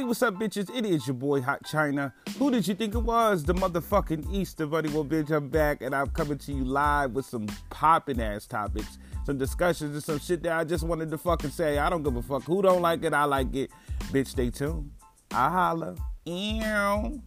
Hey, what's up, bitches? It is your boy Hot China. Who did you think it was? The motherfucking Easter Bunny. Well, bitch, I'm back and I'm coming to you live with some popping ass topics, some discussions, and some shit that I just wanted to fucking say. I don't give a fuck who don't like it. I like it. Bitch, stay tuned. I holla. Ew.